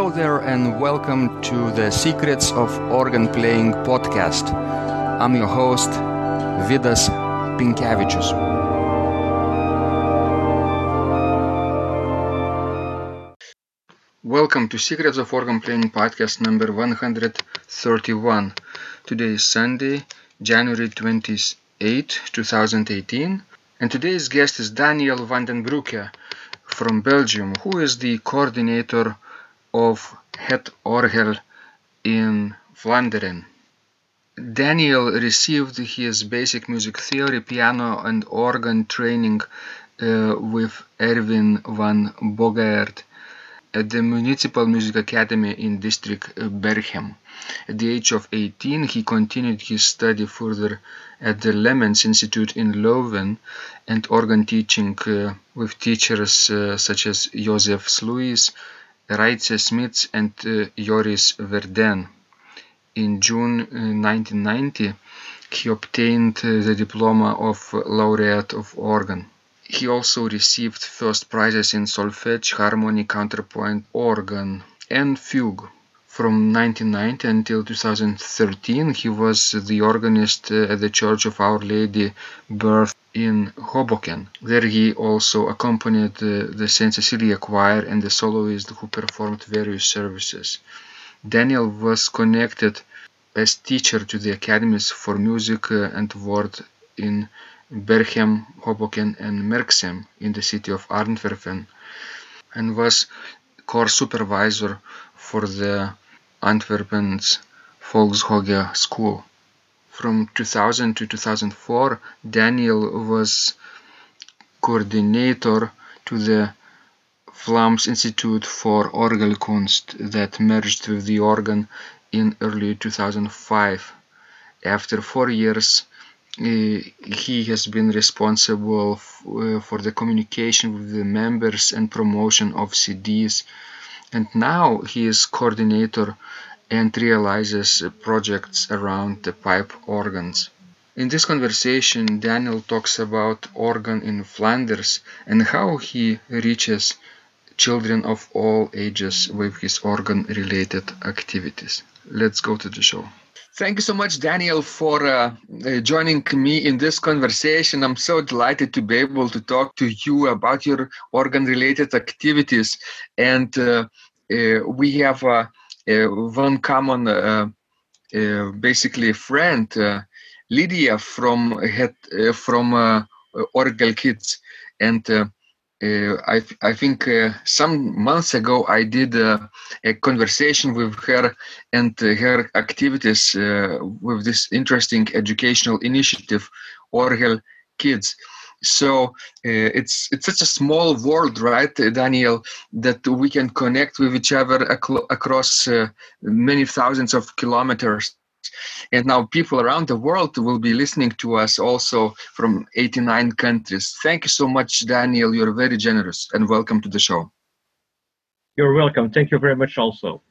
Hello there, and welcome to the Secrets of Organ Playing podcast. I'm your host, Vidas Pinkevičius. Welcome to Secrets of Organ Playing podcast number 131. Today is Sunday, January 28, 2018, and today's guest is Daniel van den Broeke from Belgium, who is the coordinator of Het Orgel in Vlaanderen. Daniel received his basic music theory, piano, and organ training uh, with Erwin van Bogaert at the Municipal Music Academy in district Berchem. At the age of 18, he continued his study further at the Lemmens Institute in Leuven and organ teaching uh, with teachers uh, such as Joseph Sluys, Reitze Smits, and uh, Joris Verdin. In June 1990, he obtained the diploma of laureate of organ. He also received first prizes in solfege, harmony, counterpoint, organ, and fugue. From 1990 until 2013, he was the organist at the Church of Our Lady Birth in Hoboken. There he also accompanied the St. Cecilia Choir and the soloist who performed various services. Daniel was connected as teacher to the academies for music uh, and word in Berchem, Hoboken, and Merksem in the city of Antwerpen, and was core supervisor for the Antwerpen's Volkshoge School. From 2000 to 2004, Daniel was coordinator to the Vlaams Institute for Orgelkunst that merged with the organ in early 2005. After four years, he has been responsible uh, for the communication with the members and promotion of CDs. And now he is coordinator and realizes projects around the pipe organs. In this conversation, Daniel talks about organ in Flanders and how he reaches children of all ages with his organ related activities. Let's go to the show. Thank you so much, Daniel, for uh, uh, joining me in this conversation. I'm so delighted to be able to talk to you about your organ related activities. And uh, uh we have uh, uh, one common, basically, friend, Lydia from, from Orgel Kids. And uh, I, I think uh, some months ago I did uh, a conversation with her and her activities with this interesting educational initiative, Orgel Kids. So uh, it's it's such a small world, right, Daniel, that we can connect with each other across uh, many thousands of kilometers. And now people around the world will be listening to us also from 89 countries. Thank you so much, Daniel. You're very generous and welcome to the show. You're welcome. Thank you very much also.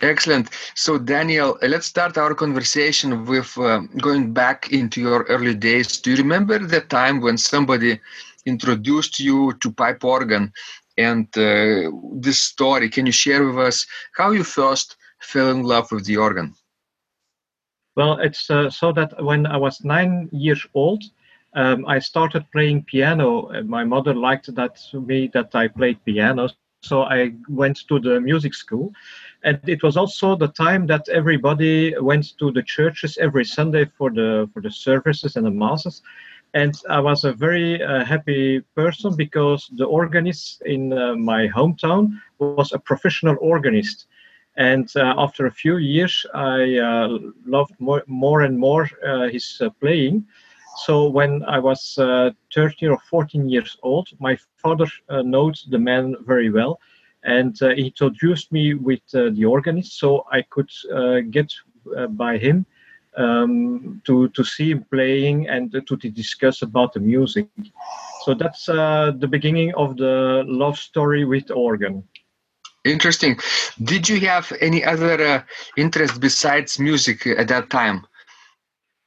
Excellent. So, Daniel, let's start our conversation with uh, going back into your early days. Do you remember the time when somebody introduced you to pipe organ and uh, this story? Can you share with us how you first fell in love with the organ? Well, it's uh, so that when I was nine years old, um, I started playing piano. My mother liked that me that I played piano, so I went to the music school. And it was also the time that everybody went to the churches every Sunday for the for the services and the masses. And I was a very uh, happy person because the organist in uh, my hometown was a professional organist and uh, after a few years, I uh, loved more, more and more uh, his uh, playing. So when I was uh, 13 or 14 years old, my father uh, knows the man very well, and he introduced me with the organist, so I could get by him um, to to see him playing and to, to discuss about the music. So that's the beginning of the love story with organ. Interesting. Did you have any other uh, interest besides music at that time?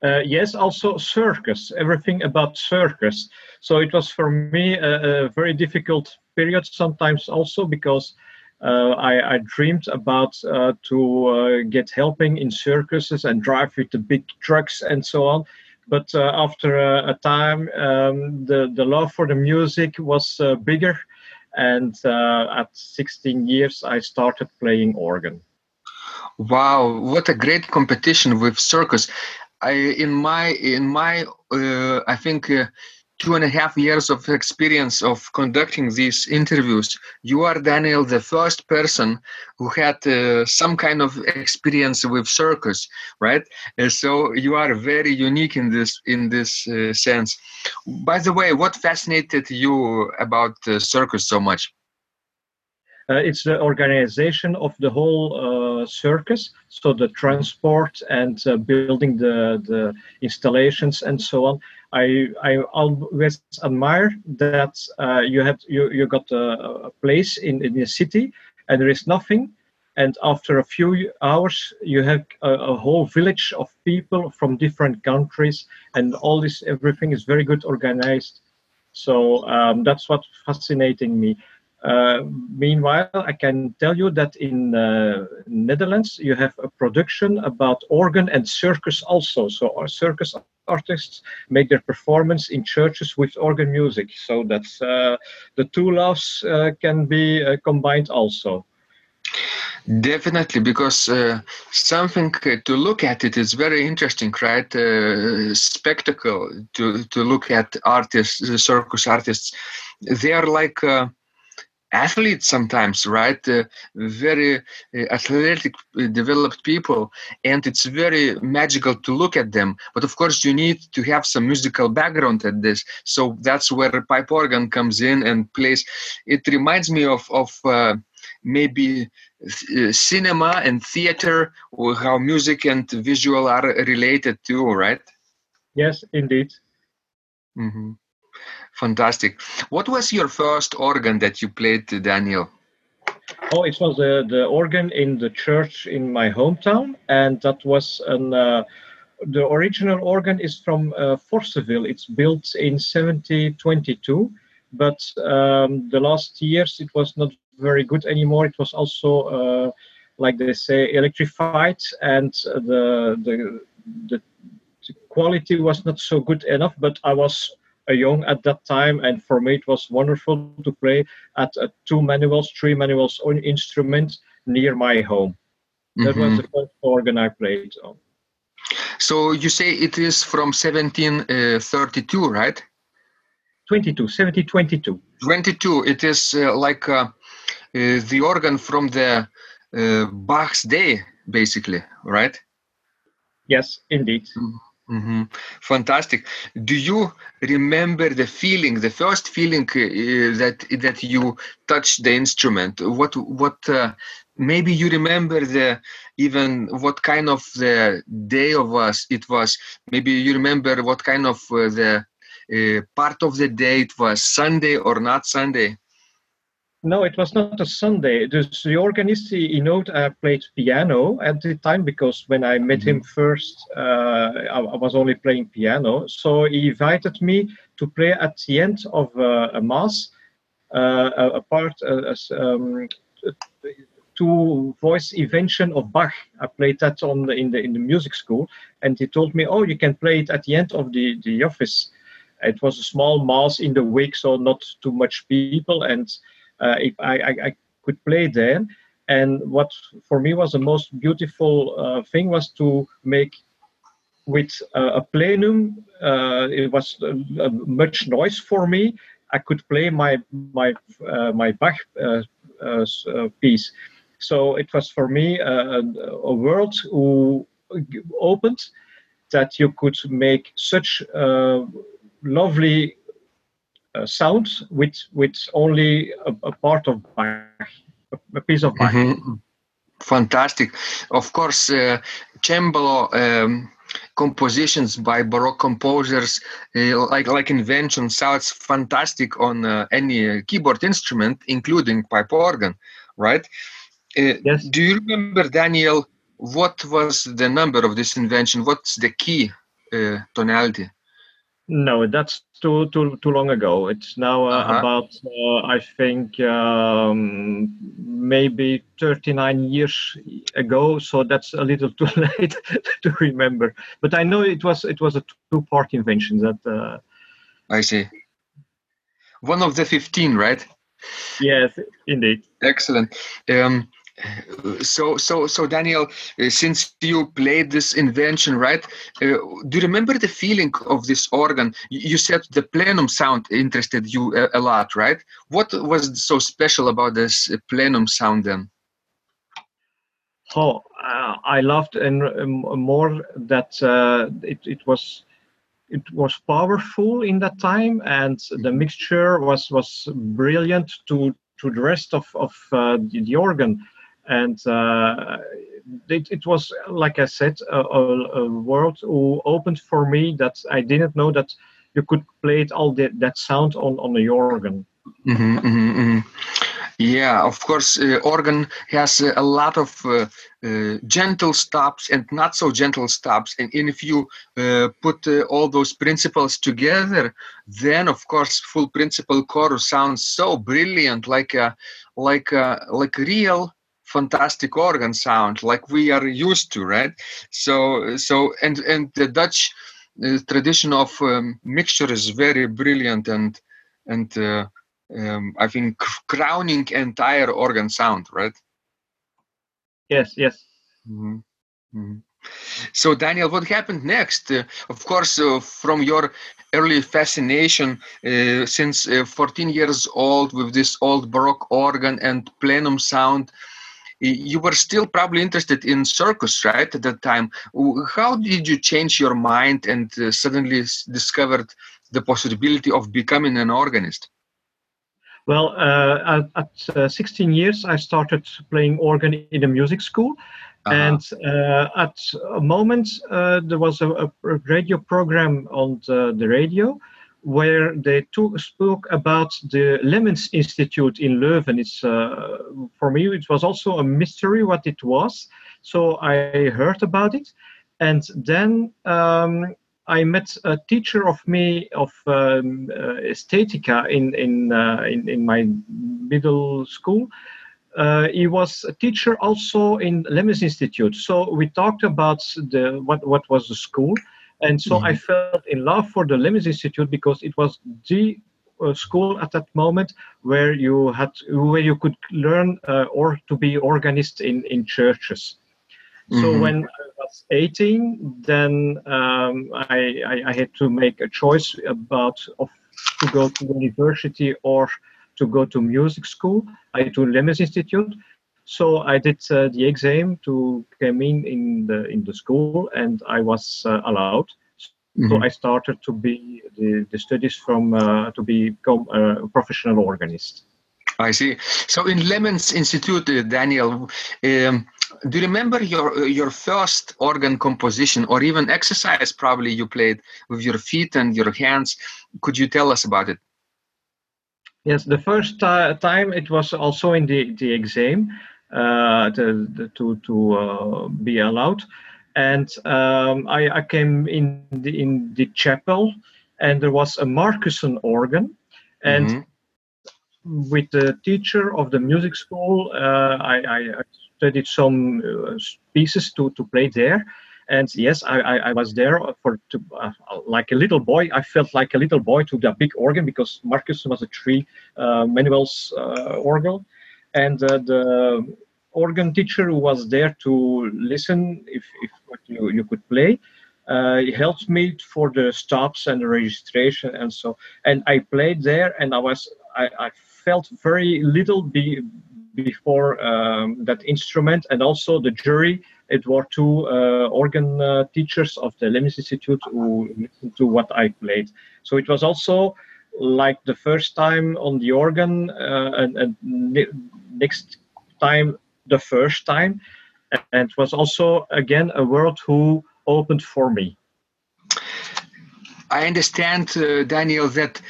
Uh, yes, also circus, everything about circus. So it was for me a, a, very difficult period sometimes also because uh, I, I, dreamed about uh, to uh, get helping in circuses and drive with the big trucks and so on. But uh, after a, a time, um, the the love for the music was uh, bigger, and uh, at 16 years, I started playing organ. Wow, what a great competition with circus! I in my in my I think two and a half years of experience of conducting these interviews, you are Daniel, the first person who had uh, some kind of experience with circus, right? Uh, so you are very unique in this in this uh, sense. By the way, what fascinated you about circus so much? Uh, it's the organization of the whole uh, circus, so the transport and uh, building the, the installations and so on. I, I always admire that uh, you have you, you got a, a place in, in the city and there is nothing. And after a few hours you have a, a, whole village of people from different countries and all this everything is very good organized. So um, that's what fascinating me. Uh, meanwhile, I can tell you that in uh, Netherlands you have a production about organ and circus also. So our circus artists make their performance in churches with organ music. So that's uh, the two loves uh, can be uh, combined also. Definitely, because uh, something to look at it is very interesting, right? Uh, spectacle to to look at artists, circus artists. They are like uh, athletes sometimes, right? Uh, very uh, athletic, uh, developed people, and it's very magical to look at them. But of course, you need to have some musical background at this. So that's where pipe organ comes in and plays. It reminds me of of uh, maybe uh, cinema and theater, or how music and visual are related too, right? Yes, indeed. Mm-hmm. Fantastic. What was your first organ that you played, Daniel? Oh, it was uh, the organ in the church in my hometown, and that was an. Uh, the original organ is from uh, Forceville. It's built in 1722, but um, the last years it was not very good anymore. It was also, uh, like they say, electrified, and the the the quality was not so good enough. But I was young at that time, and for me it was wonderful to play at a two manuals, three manuals on instrument near my home. That mm-hmm. was the first organ I played on. So you say it is from 1732, right? 22, 1722. 22. It is uh, like uh, uh, the organ from the uh, Bach's day, basically, right? Yes, indeed. Mm-hmm. Mm-hmm. Fantastic. Do you remember the feeling, the first feeling uh, that that you touched the instrument? What what uh, maybe you remember the even what kind of the day of us it was. Maybe you remember what kind of uh, the uh, part of the day it was, Sunday or not Sunday. No, it was not a Sunday. The, the organist, he note I played piano at the time because when I met mm-hmm. him first, uh, I, I, was only playing piano. So he invited me to play at the end of uh, a mass, uh, a, a, part, uh, um, to voice invention of Bach. I played that on the, in the in the music school, and he told me, "Oh, you can play it at the end of the the office." It was a small mass in the week, so not too much people, and uh, if I, I, I, could play there. And what for me was the most beautiful uh, thing was to make with a plenum. Uh, it was much noise for me. I could play my my my Bach piece. So it was for me a, a world who opened that you could make such uh, lovely uh, sound with with only a, a, part of Bach, a piece of Bach. Mm-hmm. Fantastic. Of course, uh, cembalo um, compositions by Baroque composers, uh, like like Invention, sounds fantastic on uh, any keyboard instrument, including pipe organ, right? Uh, yes. Do you remember, Daniel? What was the number of this invention? What's the key uh, tonality? No, that's too too too long ago. It's now uh, uh-huh. about uh, I think um, maybe 39 years ago, so that's a little too late to remember. But I know it was it was a two-part invention that. Uh, I see. One of the 15, right? Yes, indeed. Excellent. Um, so so so daniel uh, since you played this invention right uh, do you remember the feeling of this organ? You said the plenum sound interested you a, a lot right? What was so special about this plenum sound then? Oh uh, i loved and um, more that uh, it, it was it was powerful in that time and the mixture was was brilliant to to the rest of of uh, the, the organ and uh, it, it, was like I said, a, a, world who opened for me that I didn't know that you could play it all the, that sound on on the organ. Mm-hmm, mm-hmm, mm-hmm. Yeah, of course, uh, organ has uh, a lot of uh, uh gentle stops and not so gentle stops, and, and if you uh, put all those principles together, then of course, full principle chorus sounds so brilliant, like a like a, like real fantastic organ sound like we are used to right so so and and the dutch uh, tradition of um, mixture is very brilliant and and uh, um, i think crowning entire organ sound right yes yes mm-hmm. Mm-hmm. So, Daniel, what happened next? Uh, of course, uh, from your early fascination uh, since uh, 14 years old with this old Baroque organ and plenum sound, you were still probably interested in circus right at that time. How did you change your mind and uh, suddenly discovered the possibility of becoming an organist? Well uh, at, at uh, 16 years i started playing organ in a music school. Uh-huh. and uh, at a moment uh, there was a, a, radio program on the, the radio where they spoke about the Lemmens Institute in Leuven. It's uh, for me it was also a mystery what it was. So I heard about it, and then um, I met a teacher of me of um, uh, Estetica in in, uh, in, in my middle school. Uh, he was a teacher also in Lemmens Institute. So we talked about the what what was the school and so mm-hmm. I felt in love for the Lemmens Institute because it was the uh, school at that moment where you had where you could learn uh, or to be organist in in churches. Mm-hmm. So when I was 18, then um, I, I, I had to make a choice about of to go to university or to go to music school. I to Lemmens Institute. So I did uh, the exam to come in in the in the school, and I was uh, allowed. Mm-hmm. So I started to be the, the studies from uh, to become a professional organist. I see. So in Lemmens Institute, uh, Daniel, um, do you remember your your first organ composition or even exercise? Probably you played with your feet and your hands. Could you tell us about it? Yes, the first uh, time it was also in the the exam uh, to to, to uh, be allowed. And um, I, I, came in the, in the chapel, and there was a Marcussen organ, and mm-hmm. with the teacher of the music school, uh, I, I, studied some pieces to to play there and yes i i, I was there for to, uh, like a little boy i felt like a little boy to the big organ because marcus was a three uh, manuals uh, organ and uh, the organ teacher who was there to listen if, if you, you could play. Uh, he helped me for the stops and the registration and so and i played there and i was i, I felt very little be, before um, that instrument and also the jury it were two uh, organ uh, teachers of the Lemmens Institute who listened to what i played. So it was also like the first time on the organ uh, and, and next time the first time. And was also again a world who opened for me. I understand uh, daniel that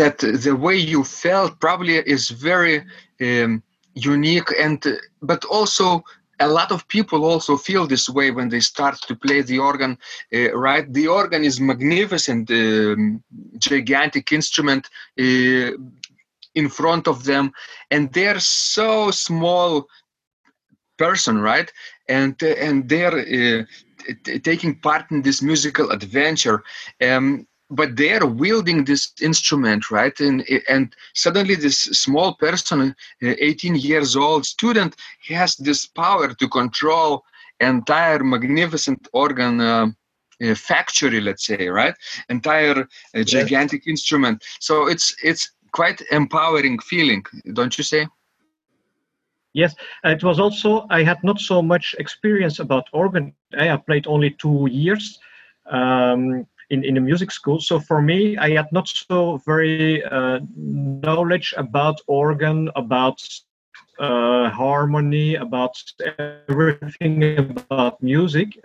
that the way you felt probably is very um, unique and uh, but also a lot of people also feel this way when they start to play the organ uh, right? The organ is magnificent um, gigantic instrument uh, in front of them and they're so small person right? And uh, and they're uh, t- taking part in this musical adventure um, but they are wielding this instrument right? And and suddenly this small person 18 years old student has this power to control entire magnificent organ uh, uh, factory let's say right? Entire uh, gigantic yes. instrument. So it's it's quite empowering feeling don't you say yes it was also i had not so much experience about organ i played only two years um, in, in a music school. So for me, I had not so very uh, knowledge about organ, about uh, harmony, about everything about music.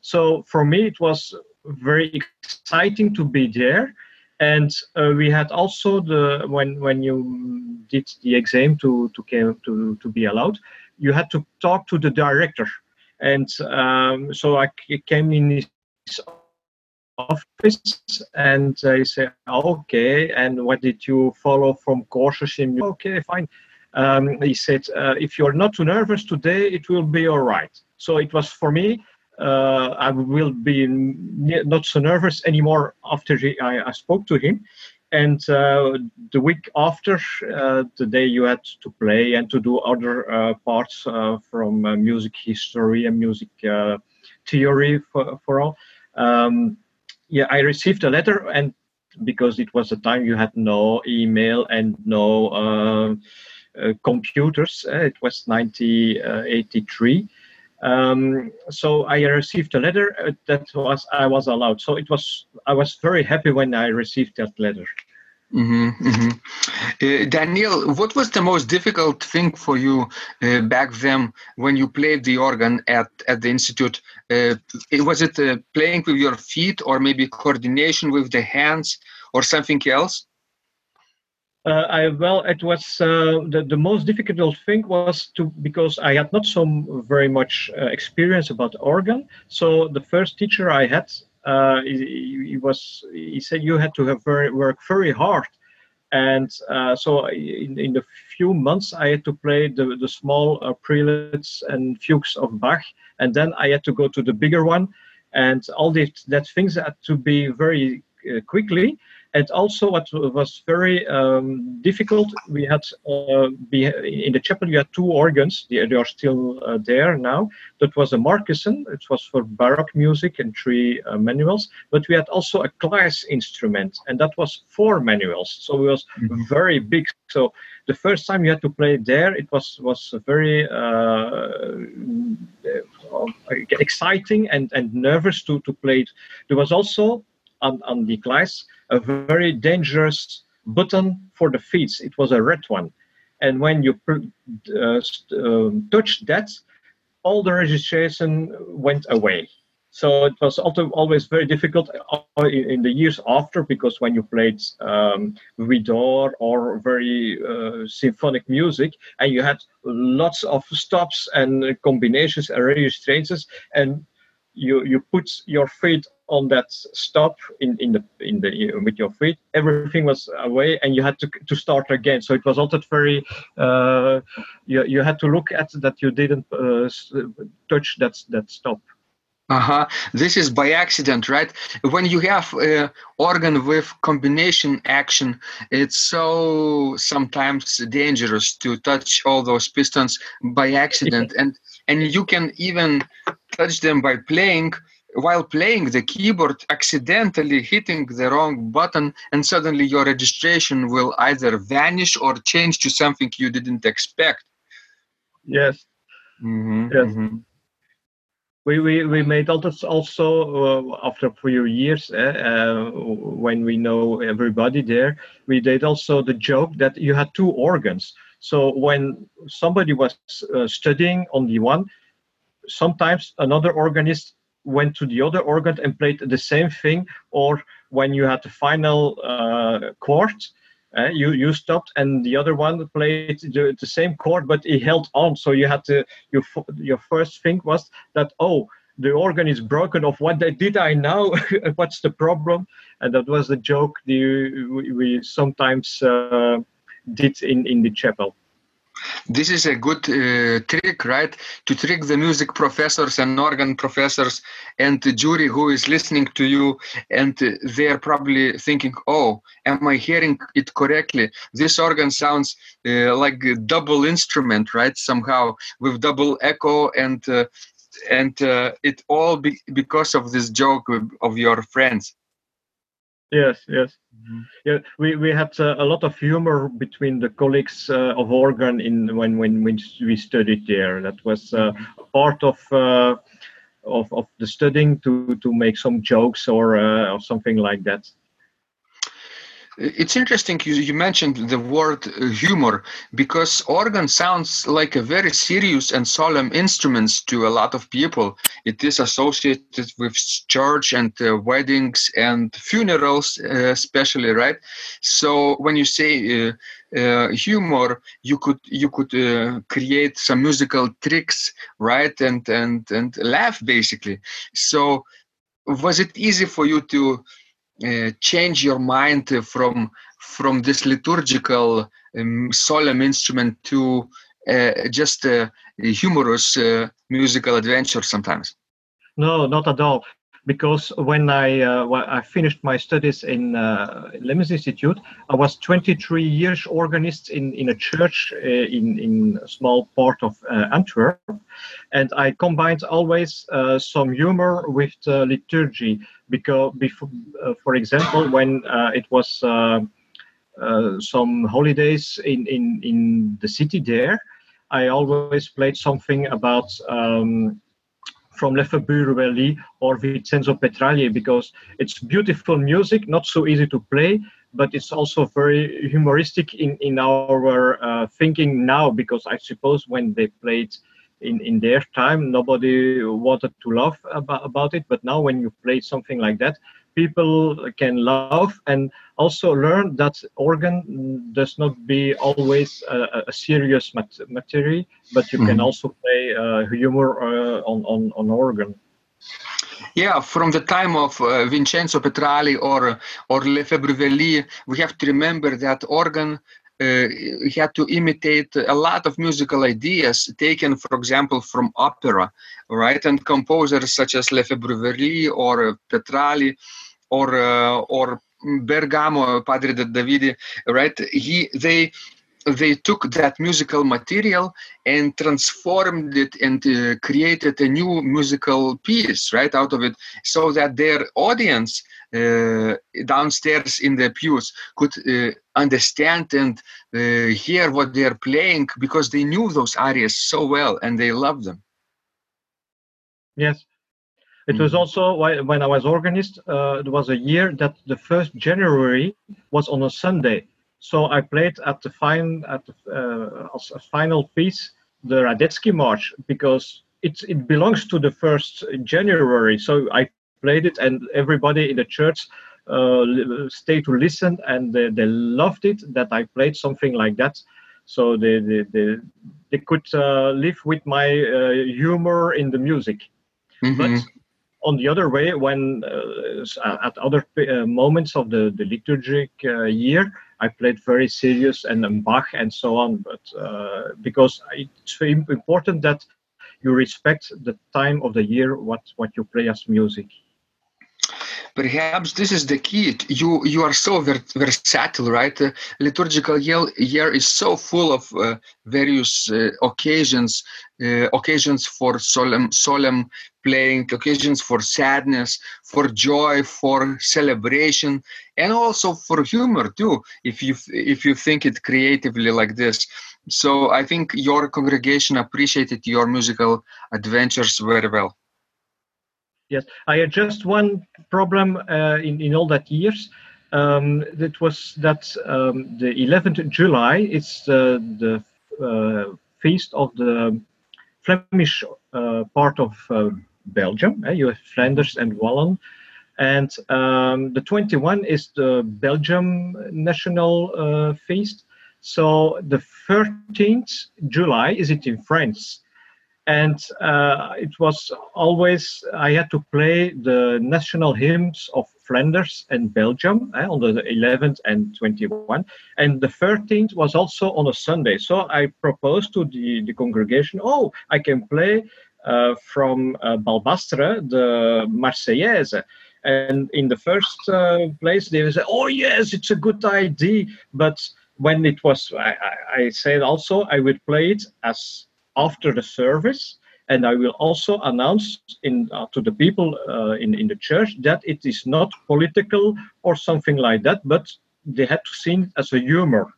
So for me, it was very exciting to be there. And uh, we had also the when when you did the exam to to came to to be allowed, you had to talk to the director, and um, so I came in his office and they say, okay, and what did you follow from courses in? Okay, fine. Um, he said, uh, if you're not too nervous today, it will be all right. So it was for me, uh, I will be not so nervous anymore after I, I, spoke to him. And uh, the week after, uh, the day you had to play and to do other uh, parts uh, from music history and music theory for, for all. Um, yeah, I received a letter, and because it was a time you had no email and no uh, uh, computers, uh, it was 1983. Um, so I received a letter uh, that was I was allowed. So it was I was very happy when I received that letter. Mm-hmm, mm-hmm. Uh, Daniel, what was the most difficult thing for you uh, back then when you played the organ at, at the institute? Uh, was it uh, playing with your feet or maybe coordination with the hands or something else? Uh, I, well, it was uh, the, the most difficult thing was to because I had not so very much experience about organ. So the first teacher I had uh, he, he, was he said you had to have very work very hard. And uh, so in, in the few months i had to play the, the small uh, preludes and fugues of bach. And then i had to go to the bigger one. And all these that things had to be very uh, quickly and also, what was very um, difficult, we had uh, in the chapel, you had two organs. They, they are still uh, there now. That was a Marcussen, it was for Baroque music and three uh, manuals. But we had also a class instrument, and that was four manuals. So it was mm-hmm. very big. So the first time you had to play there, it was was very uh, exciting and, and nervous to, to play it. There was also on, on the class a very dangerous button for the feet. It was a red one. And when you uh, um, touched that, all the registration went away. So it was always very difficult uh, in the years after because when you played um, Widor or very uh, symphonic music and you had lots of stops and combinations and registrations and you you put your feet on that stop in in the in the with your feet. Everything was away and you had to to start again. So it was also very uh, you you had to look at that you didn't uh, touch that that stop. Uh-huh. This is by accident right? When you have uh, organ with combination action it's so sometimes dangerous to touch all those pistons by accident. And and you can even touch them by playing while playing the keyboard accidentally hitting the wrong button and suddenly your registration will either vanish or change to something you didn't expect. Yes. Mm-hmm, yes. mm-hmm. We, we, we made also, also uh, after a few years uh, uh, when we know everybody there we did also the joke that you had two organs. So when somebody was uh, studying on the one sometimes another organist went to the other organ and played the same thing or when you had the final uh, chord uh, you you stopped and the other one played the, the same chord but he held on. So you had to your your first thing was that oh the organ is broken of what did i now what's the problem? And that was the joke the, we, we sometimes uh, did in, in the chapel. This is a good uh, trick, right? To trick the music professors and organ professors and the jury who is listening to you, and they are probably thinking, "Oh, am I hearing it correctly? This organ sounds uh, like a double instrument, right? Somehow with double echo and." Uh, and uh, it all be because of this joke of your friends Yes, yes, mm-hmm. yeah. We we had uh, a lot of humor between the colleagues uh, of organ in when when when we studied there. That was uh, part of. Uh, of, of the studying to, to make some jokes or, uh, or something like that. It's interesting you, you mentioned the word uh, humor because organ sounds like a very serious and solemn instrument to a lot of people. It is associated with church and uh, weddings and funerals, uh, especially, right? So when you say uh, uh, humor, you could you could uh, create some musical tricks, right? And and and laugh basically. So was it easy for you to uh, change your mind from from this liturgical um, solemn instrument to uh, just a humorous uh, musical adventure sometimes. No not at all because when I uh, when I finished my studies in uh, Lemmens Institute, I was 23 years organist in, in a church uh, in in a small part of uh, Antwerp, and I combined always uh, some humor with the liturgy. Because before, uh, for example, when it was some holidays in, in in the city there, I always played something about. Um, from Lefébure-Wély or Vincenzo Petrali because it's beautiful music, not so easy to play, but it's also very humoristic in, in our uh, thinking now because I suppose when they played in, in their time, nobody wanted to laugh about, about it. But now when you play something like that, people can laugh and also learn that organ does not be always a, a serious mat- material, but you mm-hmm. can also play uh, humor uh, on, on, on organ. Yeah, from the time of uh, Vincenzo Petrali or or Lefébure-Wély, we have to remember that organ uh, had to imitate a lot of musical ideas taken, for example, from opera, right? And composers such as Lefébure-Wély or Petrali or uh, or Bergamo, Padre Davide, right? He they they took that musical material and transformed it and uh, created a new musical piece right out of it so that their audience uh, downstairs in the pews could uh, understand and uh, hear what they're playing because they knew those arias so well and they loved them yes it was mm-hmm. also when I was organist. Uh, it was a year that the first January was on a Sunday, so I played at the fine at the, uh, as a final piece the Radetzky March because it it belongs to the first January. So I played it, and everybody in the church uh, stayed to listen, and they, they loved it that I played something like that. So they they they, they could uh, live with my uh, humor in the music. Mm-hmm. But on the other way, when uh, at other uh, moments of the, the liturgic uh, year, I played very serious and Bach and so on. But uh, because it's important that you respect the time of the year, what, what you play as music perhaps this is the key you you are so ver- versatile right liturgical year, year is so full of uh, various uh, occasions occasions for solemn solemn playing occasions for sadness for joy for celebration and also for humor too if you if you think it creatively like this. So i think your congregation appreciated your musical adventures very well. Yes, I had just one problem uh, in in all that years. Um, that was that um, the 11th July is uh, the uh, feast of the Flemish uh, part of uh, Belgium. Eh? You have Flanders and Walloon, and um, the 21 is the Belgium national uh, feast. So the 13th July is it in France and uh, it was always I had to play the national hymns of Flanders and Belgium eh, on the 11th and 21, and the 13th was also on a Sunday. So I proposed to the, the congregation, oh, I can play from uh, Balbastre the Marseillaise. And in the first uh, place, they said, "Oh yes, it's a good idea." But when it was, I, I, I said also I would play it as after the service and I will also announce in, uh, to the people uh, in, in the church that it is not political or something like that, but they had to see it as a humor.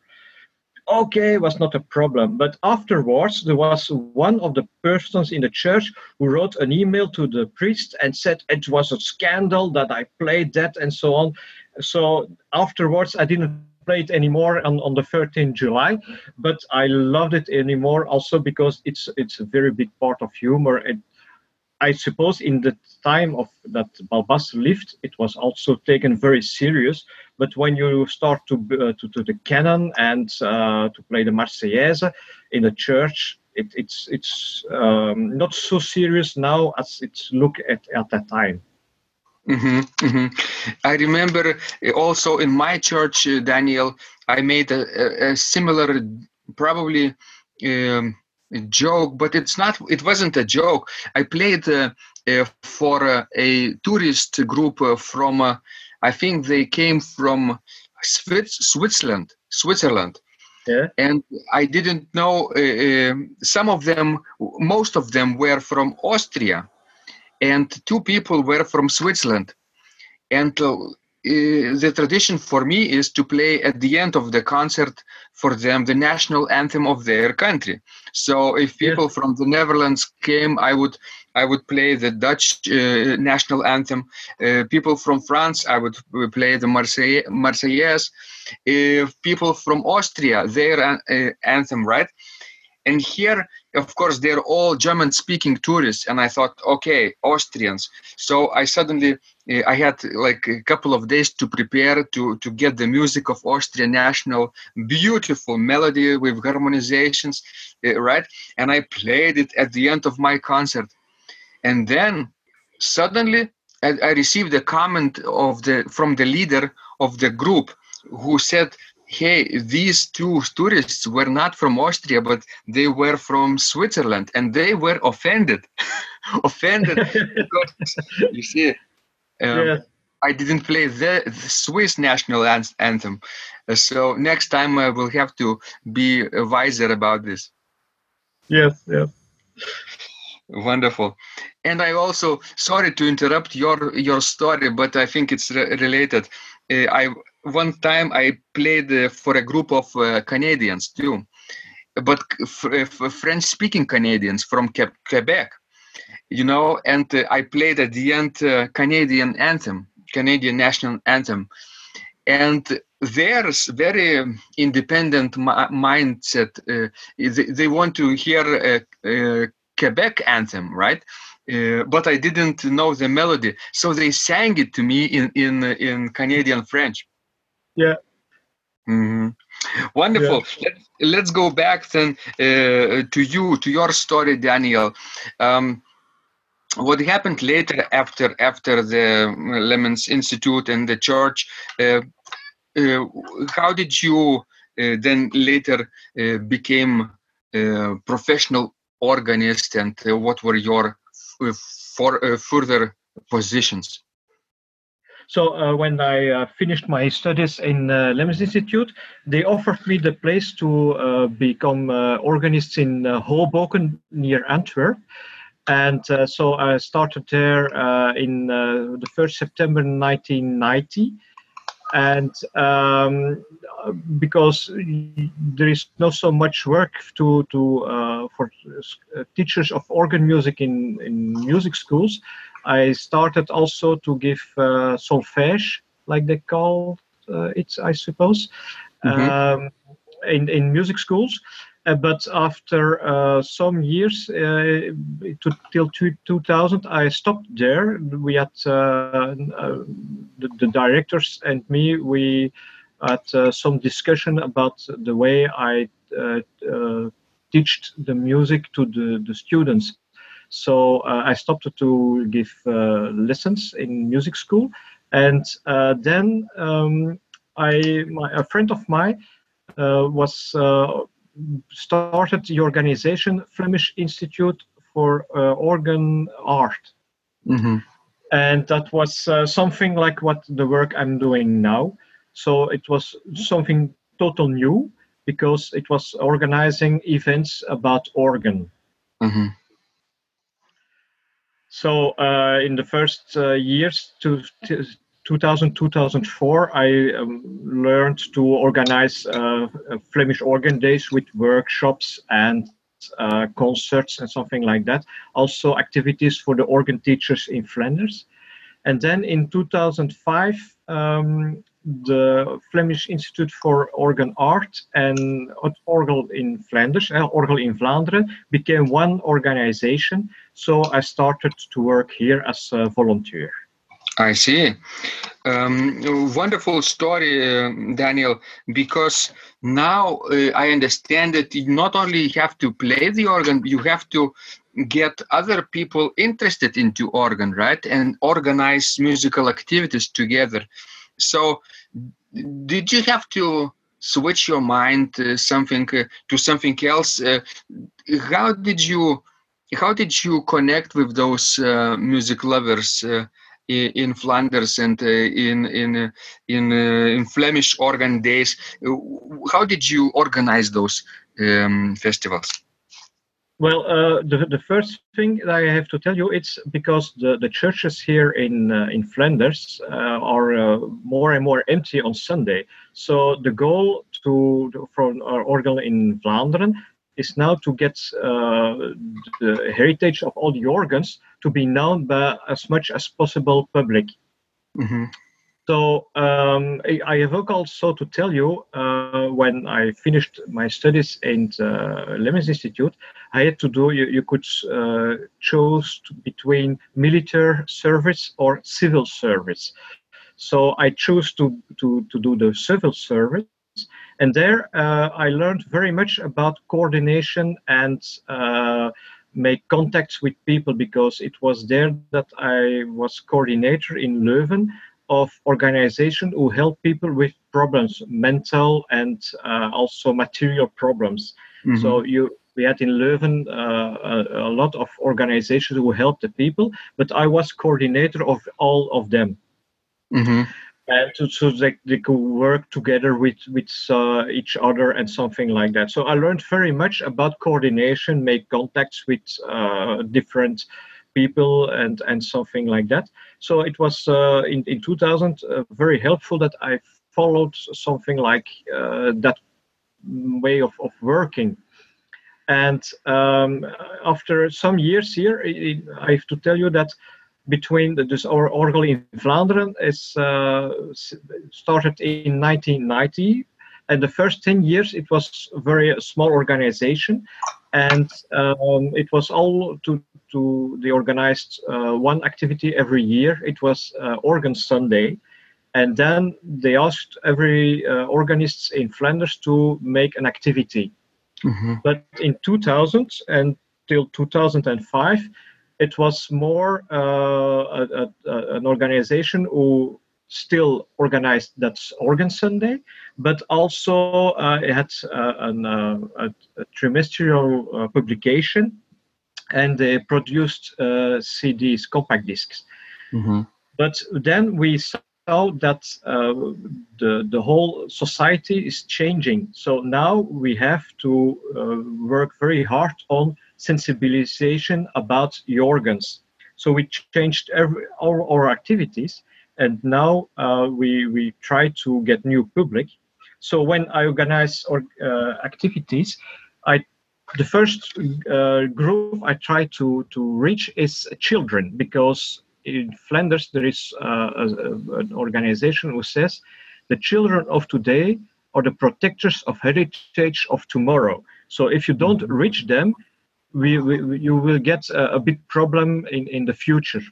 Okay, was not a problem. But afterwards, there was one of the persons in the church who wrote an email to the priest and said it was a scandal that I played that and so on. So afterwards, I didn't play it anymore on, on the 13th July, but I loved it anymore also because it's it's a very big part of humor. And I suppose in the time of that Balbas lived, it was also taken very serious. But when you start to uh, to, to the canon and uh, to play the Marseillaise in the church, it, it's it's um, not so serious now as it's looked at at that time. Mm-hmm, mm-hmm. I remember uh, also in my church, uh, Daniel, I made a, a, a similar, probably um, joke, but it's not. It wasn't a joke. I played uh, uh, for uh, a tourist group uh, from. I think they came from Switzerland. Switzerland. Yeah. And I didn't know. Um, some of them, most of them, were from Austria and two people were from Switzerland. And uh, the tradition for me is to play at the end of the concert for them the national anthem of their country. So if people yeah. from the Netherlands came, I would I would play the Dutch uh, national anthem. Uh, people from France, I would play the Marseille, Marseillaise. If people from Austria, their uh, anthem, right? And here of course they're all german speaking tourists and i thought okay austrians. So i suddenly uh, i had like a couple of days to prepare to to get the music of austrian national beautiful melody with harmonizations uh, right? And i played it at the end of my concert. And then suddenly I received a comment of the from the leader of the group who said hey, these two tourists were not from Austria, but they were from Switzerland, and they were offended, offended because you see, um, yeah. I didn't play the, the Swiss national anthem. Uh, so next time I will have to be wiser about this. Yes, yes. Wonderful. And I also sorry to interrupt your your story, but I think it's re related. Uh, I one time I played uh, for a group of uh, Canadians too, but French-speaking Canadians from Que Quebec, you know, and uh, I played at the end Canadian anthem, Canadian national anthem, and there's very independent mindset. Uh, they, they, want to hear a, Quebec anthem, right? Uh, but I didn't know the melody, so they sang it to me in in in Canadian French yeah. Mm-hmm. Wonderful. Yeah. Let's, let's go back then uh, to you, to your story, Daniel. Um, what happened later after after the Lemmens Institute and the church? Uh, uh, how did you uh, then later uh, became a professional organist, and uh, what were your for, further positions? So uh, when I uh, finished my studies in uh, Institute, they offered me the place to uh, become uh, organist in uh, Hoboken near Antwerp. And uh, so I started there in the 1st September 1990. And um, because there is not so much work to, to for teachers of organ music in, in music schools, I started also to give uh, solfège, like they call uh, it, I suppose, mm-hmm. um, in in music schools. Uh, but after uh, some years, uh, to, till two, 2000, I stopped there. We had uh, the, the, directors and me. We had some discussion about the way I teach the music to the, the students So uh, I stopped to give uh, lessons in music school, and uh, then um, I, my, a friend of mine uh, was uh, started the organization Flemish Institute for uh, Organ Art. Mm-hmm. And that was something like what the work I'm doing now. So it was something total new because it was organizing events about organ. Mm-hmm. So uh, in the first uh, years, to, to 2000 2004, I um, learned to organize uh, Flemish organ days with workshops and uh, concerts and something like that. Also activities for the organ teachers in Flanders. And then in 2005, um, the Flemish Institute for Organ Art and Orgel in Flanders, uh, Orgel in Vlaanderen, became one organization. So I started to work here as a volunteer. I see. Um, wonderful story, uh, Daniel, because now uh, I understand that you not only have to play the organ, you have to get other people interested into organ, right? And organize musical activities together. So, did you have to switch your mind uh, something uh, to something else? Uh, how did you how did you connect with those uh, music lovers uh, in Flanders and uh, in in in in Flemish organ days? How did you organize those um, festivals? Well, uh, the, the first thing that I have to tell you, it's because the, the churches here in uh, in Flanders uh, are uh, more and more empty on Sunday. So the goal to from our organ in Vlaanderen is now to get uh, the heritage of all the organs to be known by as much as possible public. Mm-hmm. So um, I, have also to tell you, uh, when I finished my studies in the Lemmens Institute, I had to do, you, you could uh, choose between military service or civil service. So I chose to, to, to do the civil service. And there uh, I learned very much about coordination and uh, make contacts with people because it was there that I was coordinator in Leuven of organization who help people with problems, mental and uh, also material problems. Mm-hmm. So you we had in Leuven uh, a, a, lot of organizations who helped the people, but I was coordinator of all of them. Mm-hmm. And to, so they, they could work together with with uh, each other and something like that. So I learned very much about coordination, make contacts with uh, different people and and something like that. So it was uh, in in 2000 uh, very helpful that I followed something like uh, that way of, of working. And um, after some years here, I have to tell you that between the, this our orgel in Vlaanderen is uh, started in 1990 and the first 10 years it was very small organization and um, it was all to, to the organized uh, one activity every year. It was uh, organ sunday. And then they asked every uh, organists in flanders to make an activity. Mm-hmm. but in 2000 and till 2005 it was more uh, a, a, an organization who still organized that Organ Sunday, but also uh, it had uh, an, uh, a, a, trimestrial uh, publication and they produced uh, CDs, compact discs. Mm-hmm. But then we saw that uh, the, the whole society is changing. So now we have to work very hard on sensibilization about the organs. So we changed every, all our activities and now uh, we we try to get new public. So when I organize or uh, activities, I the first uh, group I try to to reach is children because in Flanders there is uh, a, an organization who says the children of today are the protectors of heritage of tomorrow. So if you don't reach them, we, we you will get a, a big problem in in the future.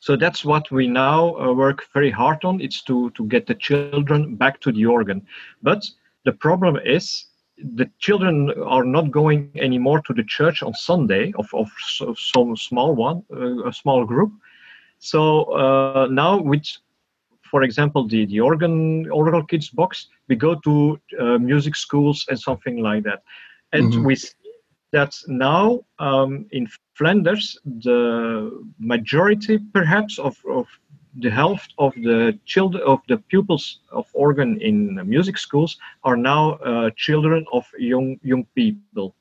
So that's what we now uh, work very hard on. It's to, to get the children back to the organ. But the problem is the children are not going anymore to the church on Sunday of, of some small one, uh, a small group. So uh, now with, for example, the, the organ organ kids box, we go to uh, music schools and something like that. And mm-hmm. we see that now um, in Flanders, the majority perhaps of, of the health of the children of the pupils of organ in music schools are now uh, children of young young people.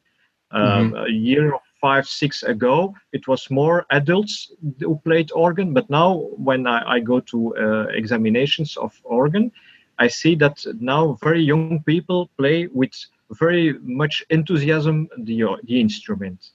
Um, mm-hmm. A year or five six ago, it was more adults who played organ, but now when I, I go to uh, examinations of organ, I see that now very young people play with very much enthusiasm the the instrument.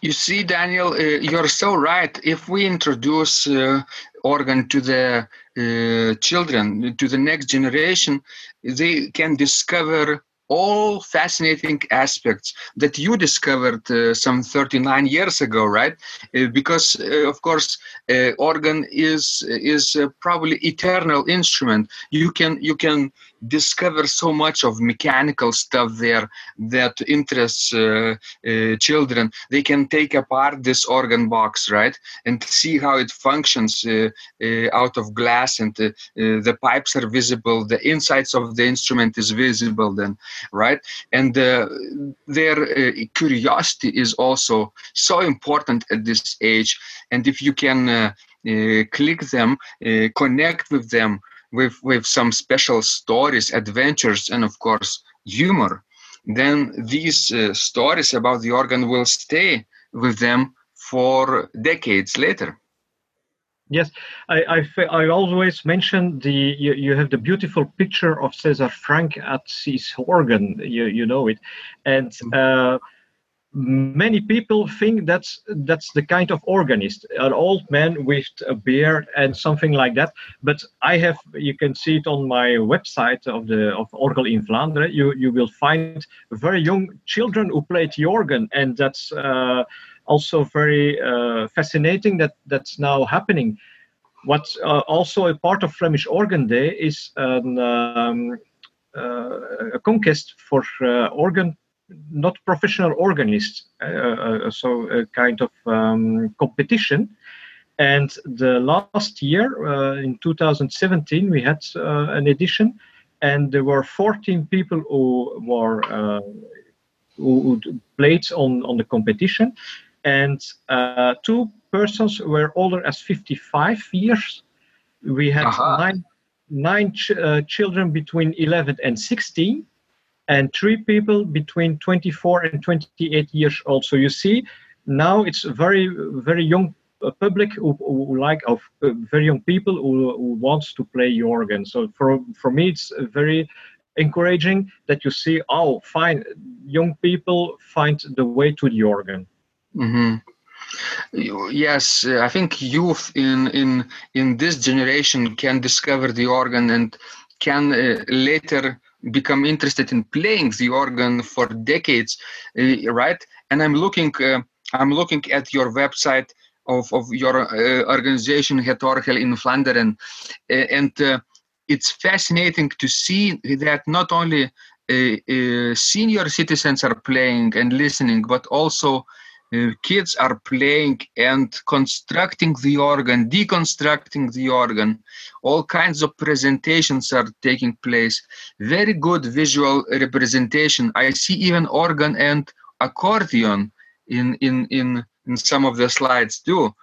You see, Daniel, uh, you're so right. If we introduce uh, organ to the uh, children, to the next generation, they can discover all fascinating aspects that you discovered uh, some 39 years ago right uh, because uh, of course uh, organ is is probably eternal instrument you can you can discover so much of mechanical stuff there that interests uh, uh, children. They can take apart this organ box right and see how it functions uh, uh out of glass and uh, uh, the pipes are visible the insides of the instrument is visible then right? And their curiosity is also so important at this age. And if you can click them connect with them with with some special stories adventures and of course humor then these uh, stories about the organ will stay with them for decades later Yes, I, I, I, always mention the you, you have the beautiful picture of César Franck at his organ. You you know it, and mm-hmm. uh, many people think that's that's the kind of organist an old man with a beard and something like that. But i have you can see it on my website of the of orgel in vlaanderen. You you will find very young children who play the organ and that's uh, also very uh, fascinating that that's now happening. What's uh, also a part of flemish organ day is an, um, uh, a conquest for uh, organ not professional organists, uh, uh, so a kind of um, competition. And the last year, uh, in 2017, we had an edition, and there were 14 people who were who, who played on, on the competition, and two persons were older as 55 years. We had uh-huh. nine nine ch- uh, children between 11 and 16 and three people between 24 and 28 years old. So you see, now it's very, very young uh, public who, who like of uh, very young people who, who wants to play organ. So for for me, it's very encouraging that you see, oh, fine, young people find the way to the organ. Mm-hmm. Yes, I think youth in in in this generation can discover the organ and can uh, later become interested in playing the organ for decades, uh, right? And I'm looking, uh, I'm looking at your website of, of your uh, organization Het Orgel in Vlaanderen, and it's fascinating to see that not only senior citizens are playing and listening, but also kids are playing and constructing the organ, deconstructing the organ. All kinds of presentations are taking place. Very good visual representation. I see even organ and accordion in in in, in some of the slides too.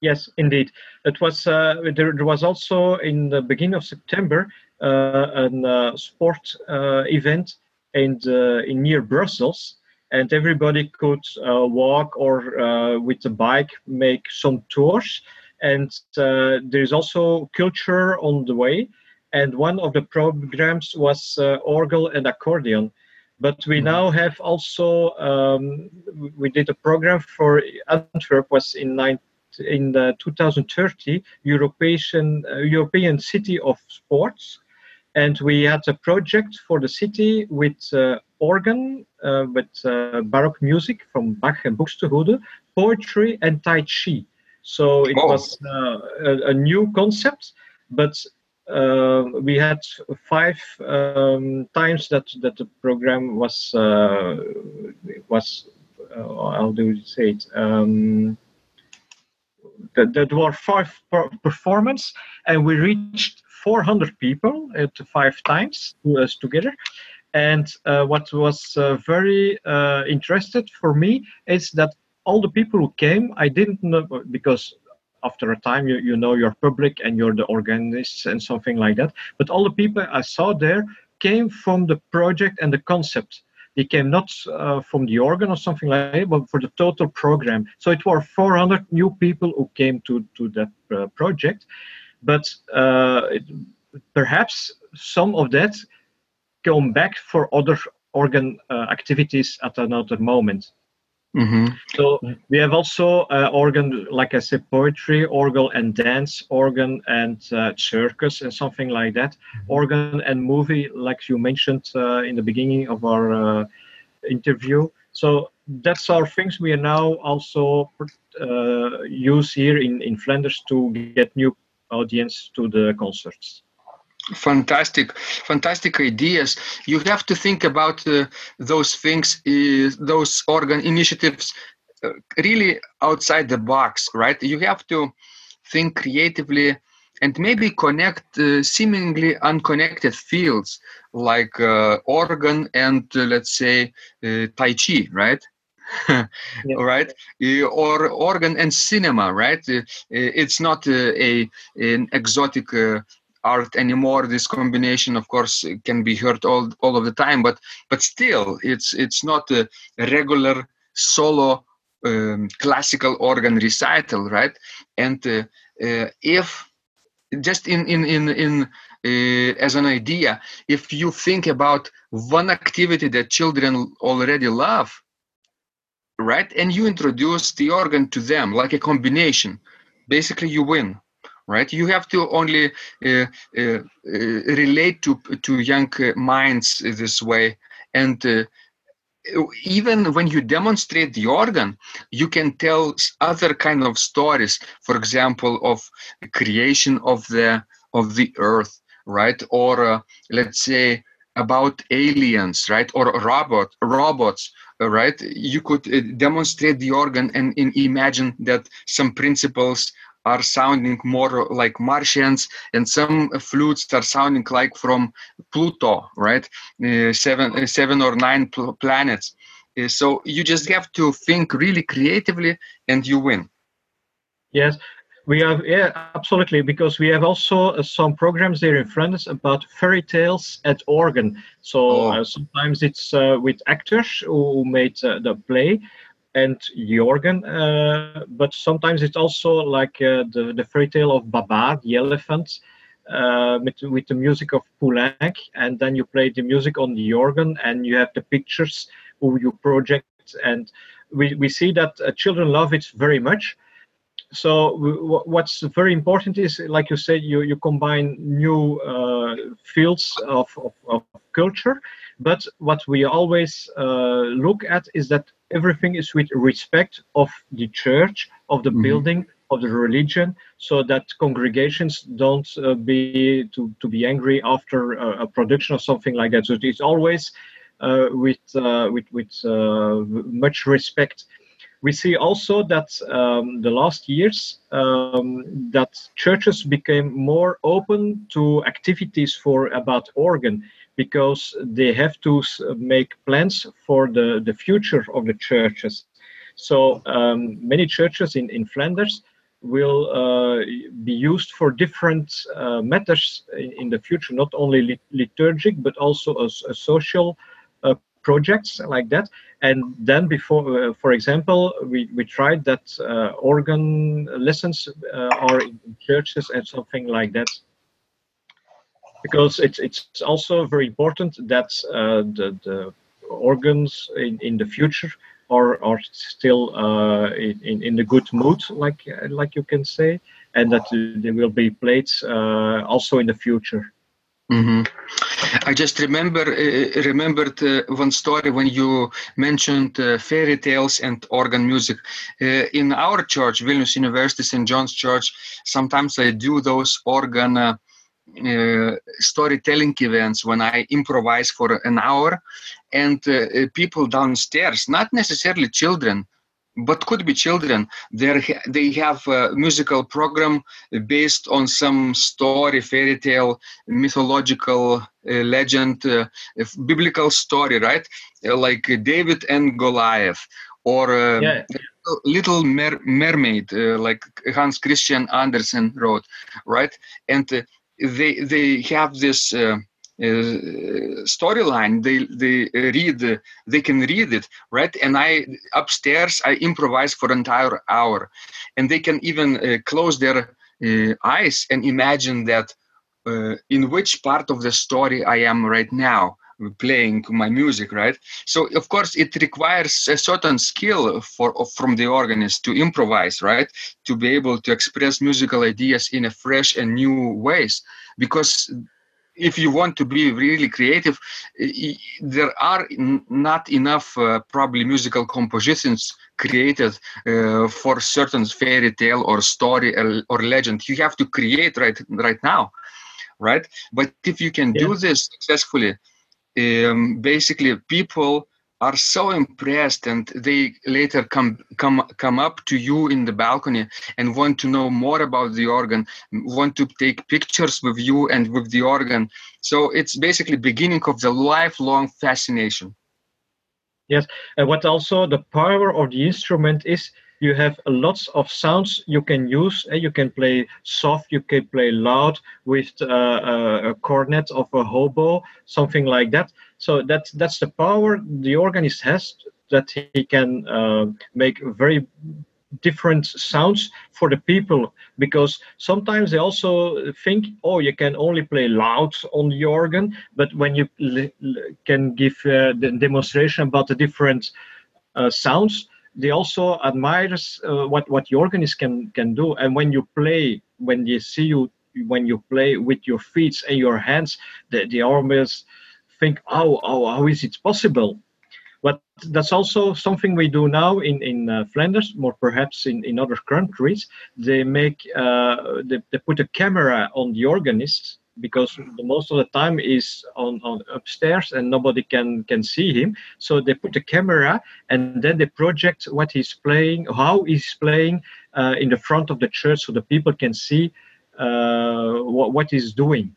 Yes, indeed. It was uh, there, there, was also in the beginning of September uh, a uh, sport uh, event in in near Brussels and everybody could uh, walk or uh, with a bike make some tours. And uh, there's also culture on the way. And one of the programs was organ and accordion. But we mm-hmm. now have also um, we did a program for Antwerp was in nine, in the 2030 European uh, European City of Sports, and we had a project for the city with uh, organ, uh, with uh, Baroque music from Bach and Buxtehude, poetry and Tai Chi. So it oh. was uh, a, a, new concept, but uh, we had five um, times that that the program was uh, was uh, how do you say it um, that, that were five per performance and we reached 400 people at five times us together. And uh, what was uh, very uh, interested for me is that all the people who came i didn't know because after a time you, you know your public and you're the organists and something like that. But all the people i saw there came from the project and the concept. They came not uh, from the organ or something like that but for the total program. So it were 400 new people who came to to that uh, project but uh, it, perhaps some of that come back for other organ uh, activities at another moment Mm-hmm. So we have also uh, organ, like I said, poetry, organ and dance, organ and uh, circus, and something like that. Mm-hmm. Organ and movie, like you mentioned uh, in the beginning of our uh, interview. So that's our things we are now also uh, use here in, in Flanders to get new audience to the concerts. Fantastic fantastic ideas. You have to think about uh, those things uh, those organ initiatives uh, really outside the box right? You have to think creatively and maybe connect uh, seemingly unconnected fields like uh, organ and uh, let's say tai chi right yeah. right? Or organ and cinema right? It's not a an exotic art anymore. This combination of course can be heard all all of the time but but still it's it's not a regular solo um, classical organ recital right? And uh, uh, if just in in in in uh, as an idea if you think about one activity that children already love right? And you introduce the organ to them like a combination. Basically you win right? You have to only uh, uh, uh, relate to to young minds this way. And uh, even when you demonstrate the organ you can tell other kind of stories. For example of creation of the of the earth right? Or uh, let's say about aliens right? Or robot robots right you could uh, demonstrate the organ and, and imagine that some principles are sounding more like Martians, and some flutes are sounding like from Pluto, right? Uh, seven, uh, seven or nine pl- planets. Uh, so you just have to think really creatively, and you win. Yes, we have yeah absolutely because we have also uh, some programs there in France about fairy tales at organ so oh. uh, sometimes it's uh, with actors who made uh, the play and Jorgen, uh, but sometimes it's also like uh, the, the fairy tale of Babar, the elephant, uh, with, with the music of Poulenc, and then you play the music on the organ, and you have the pictures who you project, and we, we see that uh, children love it very much. So what's very important is, like you said, you, you combine new uh, fields of, of, of culture, but what we always uh, look at is that everything is with respect of the church, of the mm-hmm. building, of the religion, so that congregations don't uh, be to, to be angry after a, a, production or something like that. So it's always uh, with uh, with with uh, much respect. We see also that um, the last years um, that churches became more open to activities for about organ because they have to make plans for the, the future of the churches. So um, many churches in, in Flanders will uh, be used for different uh, matters in, in, the future, not only lit liturgic, but also as, as social uh, projects like that. And then before, uh, for example, we, we tried that uh, organ lessons uh, are in churches and something like that because it's it's also very important that uh, the the organs in, in the future are are still uh, in in the good mood, like like you can say, and that they will be played uh, also in the future. Mm-hmm. I just remember uh, remembered uh, one story when you mentioned uh, fairy tales and organ music. Uh, in our church, Vilnius University St. John's Church, sometimes I do those organ uh, storytelling events when I improvise for an hour, and uh, people downstairs, not necessarily children, but could be children. They they have a musical program based on some story, fairy tale, mythological uh, legend, uh, biblical story, right? Uh, like David and Goliath, or yeah. Little Mer- Mermaid, like Hans Christian Andersen wrote, right? And they they have this. Uh, storyline they they read they can read it right? And i upstairs i improvise for an entire hour. And they can even uh, close their uh, eyes and imagine that in which part of the story i am right now playing my music right? So of course it requires a certain skill for from the organist to improvise right? To be able to express musical ideas in a fresh and new ways. Because if you want to be really creative, there are not enough uh, probably musical compositions created uh, for certain fairy tale or story or, or, legend. You have to create right right now, right? But if you can yeah. do this successfully, um, basically people are so impressed and they later come come come up to you in the balcony and want to know more about the organ want to take pictures with you and with the organ. So it's basically beginning of the lifelong fascination. Yes and what also the power of the instrument is you have lots of sounds you can use. Eh, you can play soft, you can play loud with uh, a cornet of a hobo, something like that. So that's that's the power the organist has that he can uh, make very different sounds for the people because sometimes they also think oh you can only play loud on the organ but when you can give uh, the demonstration about the different uh, sounds they also admire uh, what what the organist can can do and when you play when they see you when you play with your feet and your hands the, the almost think oh, oh how is it possible but that's also something we do now in in uh, Flanders, more perhaps in in other countries. They make uh, they, they put a camera on the organist because the most of the time is on, on upstairs and nobody can can see him. So they put a camera and then they project what he's playing how he's playing uh, in the front of the church so the people can see uh, what, what he's doing.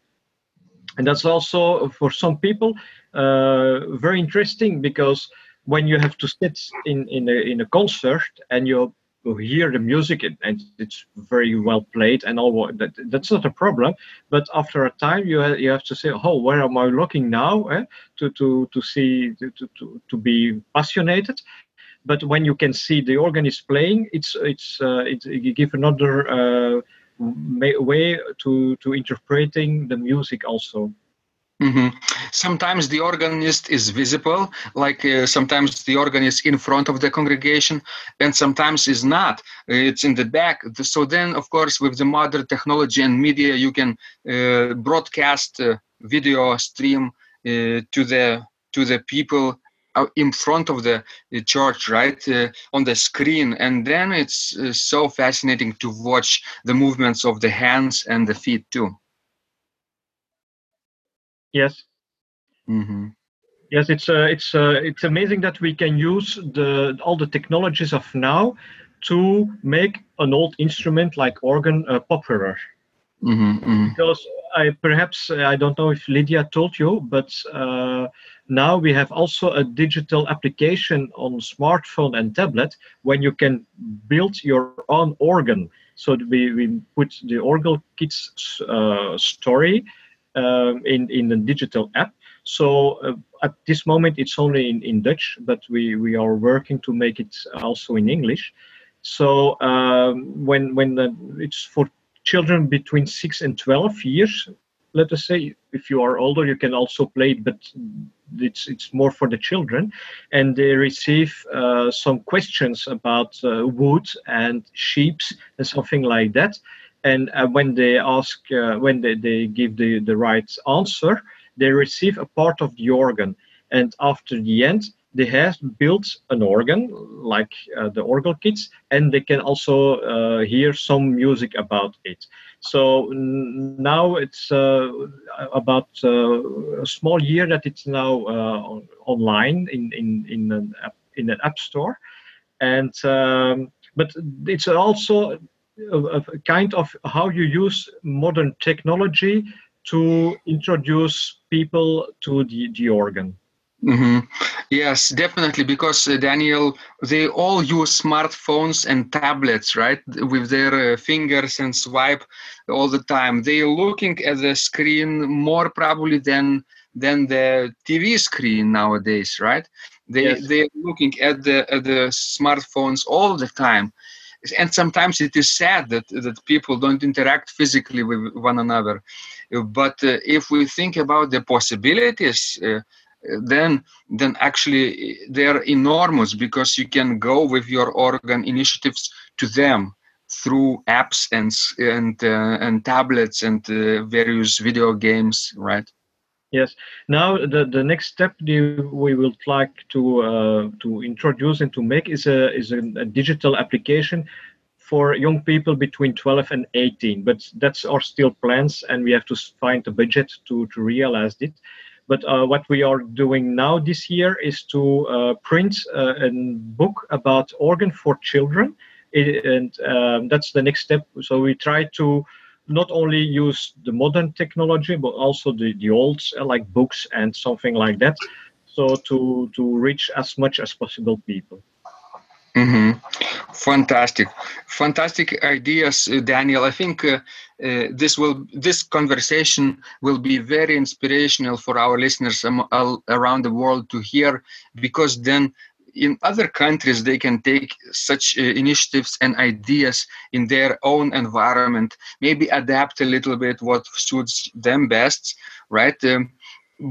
And that's also for some people uh, very interesting because when you have to sit in in a, in a concert and you're hear the music and it's very well played and all that that's not a problem but after a time you have, you have to say oh where am i looking now eh? to to to see to, to to be passionate but when you can see the organist playing it's it's uh, it, it give another uh, way to to interpreting the music also Mm-hmm. Sometimes the organist is visible, like uh, sometimes the organist in front of the congregation, and sometimes is not. It's in the back. So then, of course, with the modern technology and media, you can uh, broadcast uh, video stream uh, to the to the people in front of the church, right uh, on the screen, and then it's uh, so fascinating to watch the movements of the hands and the feet too. Yes. Mm-hmm. Yes, it's uh, it's uh, it's amazing that we can use the all the technologies of now to make an old instrument like organ uh, popular. Mm-hmm, mm-hmm. Because I perhaps uh, I don't know if Lydia told you, but uh, now we have also a digital application on smartphone and tablet when you can build your own organ. So we, we put the organ kits uh, story um, in in the digital app. So uh, at this moment, it's only in, in Dutch, but we, we are working to make it also in English. So um, when when the, it's for children between six and twelve years, let us say, if you are older, you can also play, but it's it's more for the children, and they receive uh, some questions about uh, wood and sheep and something like that and uh, when they ask uh, when they, they give the, the right answer they receive a part of the organ. And after the end they have built an organ like uh, the orgel kits and they can also uh, hear some music about it. So now it's uh, about uh, a small year that it's now uh, online in in in an app, in an app store. And um, but it's also a, a kind of how you use modern technology to introduce people to the, the organ. Mm-hmm. Yes, definitely, because uh, Daniel, they all use smartphones and tablets, right, with their uh, fingers and swipe all the time. They're looking at the screen more probably than than the TV screen nowadays, right? They yes. they're looking at the at the smartphones all the time, and sometimes it is sad that that people don't interact physically with one another. But uh, if we think about the possibilities, uh, then then actually they're enormous because you can go with your organ initiatives to them through apps and and uh, and tablets and uh, various video games, right? Yes. Now the, the next step we would like to uh, to introduce and to make is a is a, a digital application for young people between 12 and 18 but that's our still plans and we have to find a budget to to realize it. But uh, what we are doing now this year is to uh, print uh, a book about organ for children. It, and um, that's the next step. So we try to not only use the modern technology but also the, the old uh, like books and something like that so to to reach as much as possible people Mm-hmm. Fantastic, fantastic ideas, uh, Daniel. I think uh, uh, this will this conversation will be very inspirational for our listeners all around the world to hear, because then in other countries they can take such uh, initiatives and ideas in their own environment, maybe adapt a little bit what suits them best, right? Um,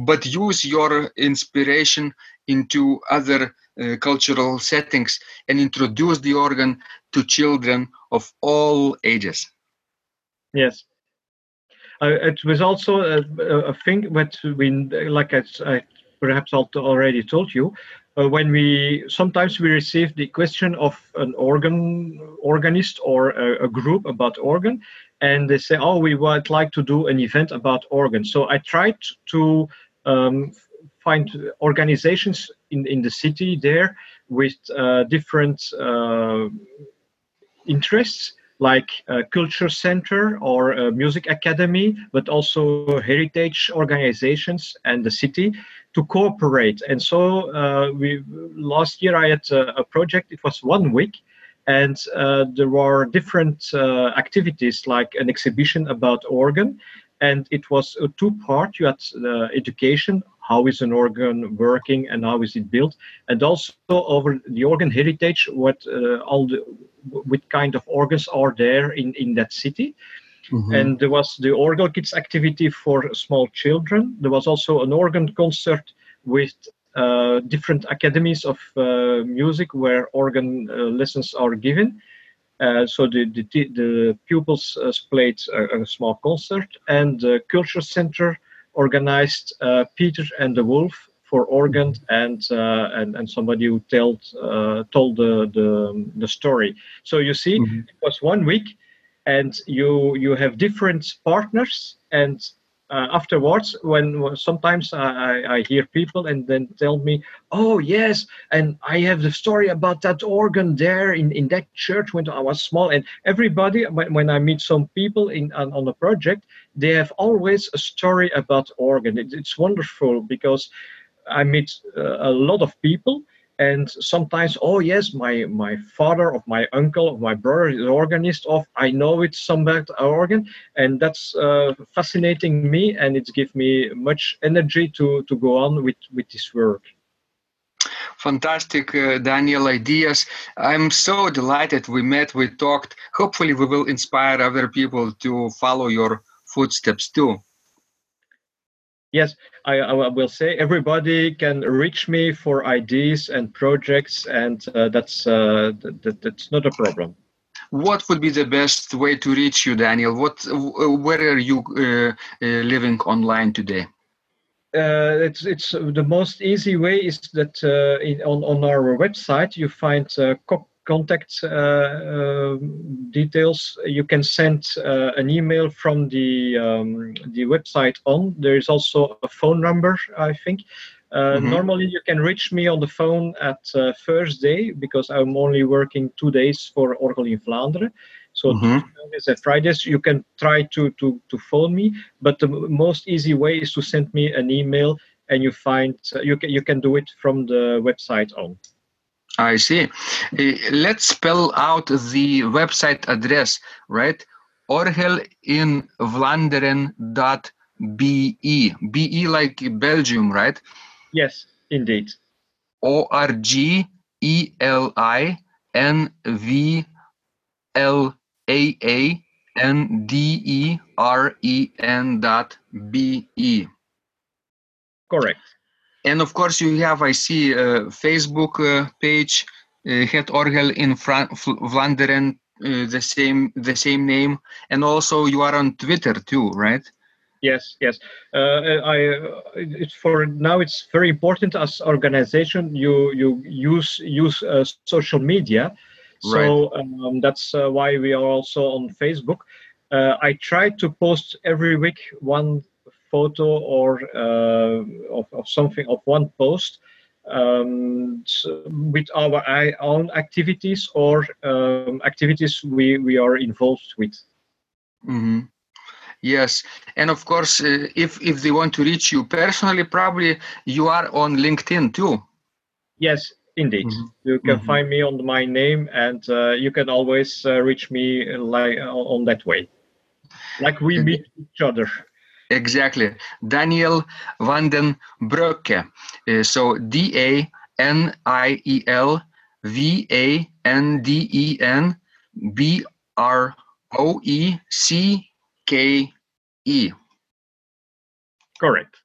but use your inspiration into other uh, cultural settings and introduce the organ to children of all ages. Yes. Uh, it was also a, a thing that we, like I, I perhaps already told you, uh, when we sometimes we receive the question of an organ organist or a, a, group about organ, and they say, "Oh, we would like to do an event about organ." So I tried to um, find organizations in, in the city there with uh, different uh, interests like a culture center or a music academy, but also heritage organizations and the city to cooperate. And so uh, we last year I had a, a, project. It was one week, and uh, there were different uh, activities like an exhibition about organ, and it was a two part. You had uh, education how is an organ working and how is it built, and also over the organ heritage, what uh, all the what kind of organs are there in in that city. Mm-hmm. And there was the organ kids activity for small children. There was also an organ concert with uh, different academies of uh, music where organ uh, lessons are given. Uh, so the, the, the pupils uh, played a, a, small concert, and the culture center organized uh, Peter and the Wolf for organ and uh, and and somebody who told uh, told the, the the story. So you see, mm-hmm. it was one week, and you you have different partners and uh, afterwards when sometimes I, I hear people and then tell me oh yes and i have the story about that organ there in, in that church when i was small. And everybody when, when i meet some people in on, on a project they have always a story about organ. It, it's wonderful because i meet uh, a lot of people and sometimes oh yes my my father of my uncle of my brother is organist of i know it's some organ. And that's uh, fascinating me and it gives me much energy to to go on with with this work. Fantastic uh, daniel ideas. I'm so delighted we met we talked. Hopefully we will inspire other people to follow your footsteps too yes, I, I, will say everybody can reach me for ideas and projects, and uh, that's uh, that, that's not a problem. What would be the best way to reach you, Daniel? What, where are you uh, uh living online today? uh, it's it's the most easy way is that uh, in, on on our website you find uh, contact uh, uh, details. You can send uh, an email from the um, the website on. There is also a phone number, I think. Mhm. Normally, you can reach me on the phone at Thursday because I'm only working two days for Orgel in Vlaanderen. So Mhm. Thursdays and Fridays, you can try to, to, to phone me, but the most easy way is to send me an email, and you find uh, you can you can do it from the website on. I see. Uh, let's spell out the website address, right? Orgel in Vlaanderen.be. BE like Belgium, right? Yes, indeed. O R G E L I N V L A A N D E R E N dot B E. Correct. And of course, you have, I see, a Facebook uh, page, uh, Het Orgel in Fra- Vl- Vlaanderen, uh, the same the same name, and also you are on Twitter too, right? Yes, yes. Uh, I uh, it's for now. It's very important as organization. You you use use uh, social media, so um, that's uh, why we are also on Facebook. Uh, I try to post every week one photo or uh, of, of something of one post um, with our own activities or um, activities we, we are involved with. hmm Yes, and of course, uh, if if they want to reach you personally, probably you are on LinkedIn too. Yes, indeed. Mhm. You can Mhm. find me on my name, and uh, you can always uh, reach me uh, like on that way, like we meet each other. Exactly. Daniel van den Broecke. Uh, so D A N I E L V A N D E N B R O E C K E. Correct.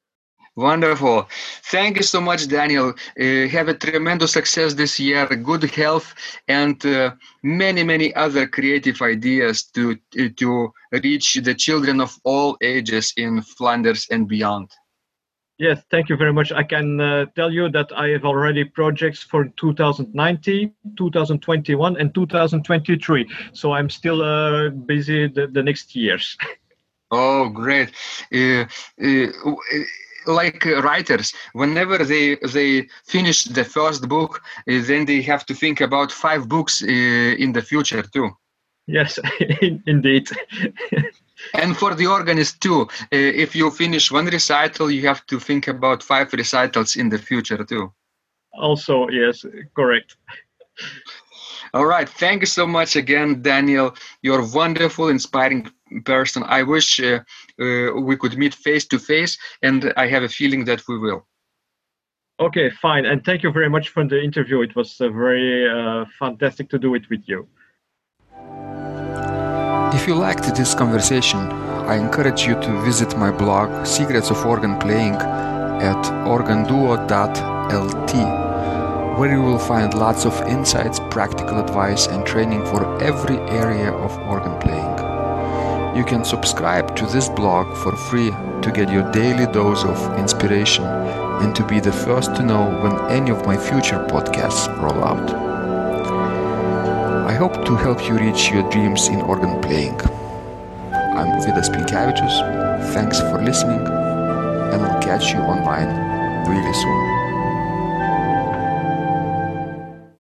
Wonderful. Thank you so much, Daniel. Uh, have a tremendous success this year, good health, and uh, many, many other creative ideas to, to reach the children of all ages in Flanders and beyond. Yes, thank you very much. I can uh, tell you that I have already projects for 2019, 2021, and 2023. So I'm still uh, busy the, the next years. Oh, great! Uh, uh, uh, like writers, whenever they they finish the first book, uh, then they have to think about five books uh, in the future too. yes, indeed. And for the organist too, uh, if you finish one recital, you have to think about five recitals in the future too. also, yes, correct. All right, thank you so much again, Daniel. You're a wonderful, inspiring person. I wish uh, uh, we could meet face to face, and I have a feeling that we will. Okay, fine. And thank you very much for the interview. It was uh, very uh, fantastic to do it with you. If you liked this conversation, I encourage you to visit my blog Secrets of Organ Playing at organduo.lt, where you will find lots of insights, practical advice, and training for every area of organ playing. You can subscribe to this blog for free to get your daily dose of inspiration and to be the first to know when any of my future podcasts roll out. I hope to help you reach your dreams in organ playing. I'm Vidas Pinkevičius. Thanks for listening, and I'll catch you online really soon.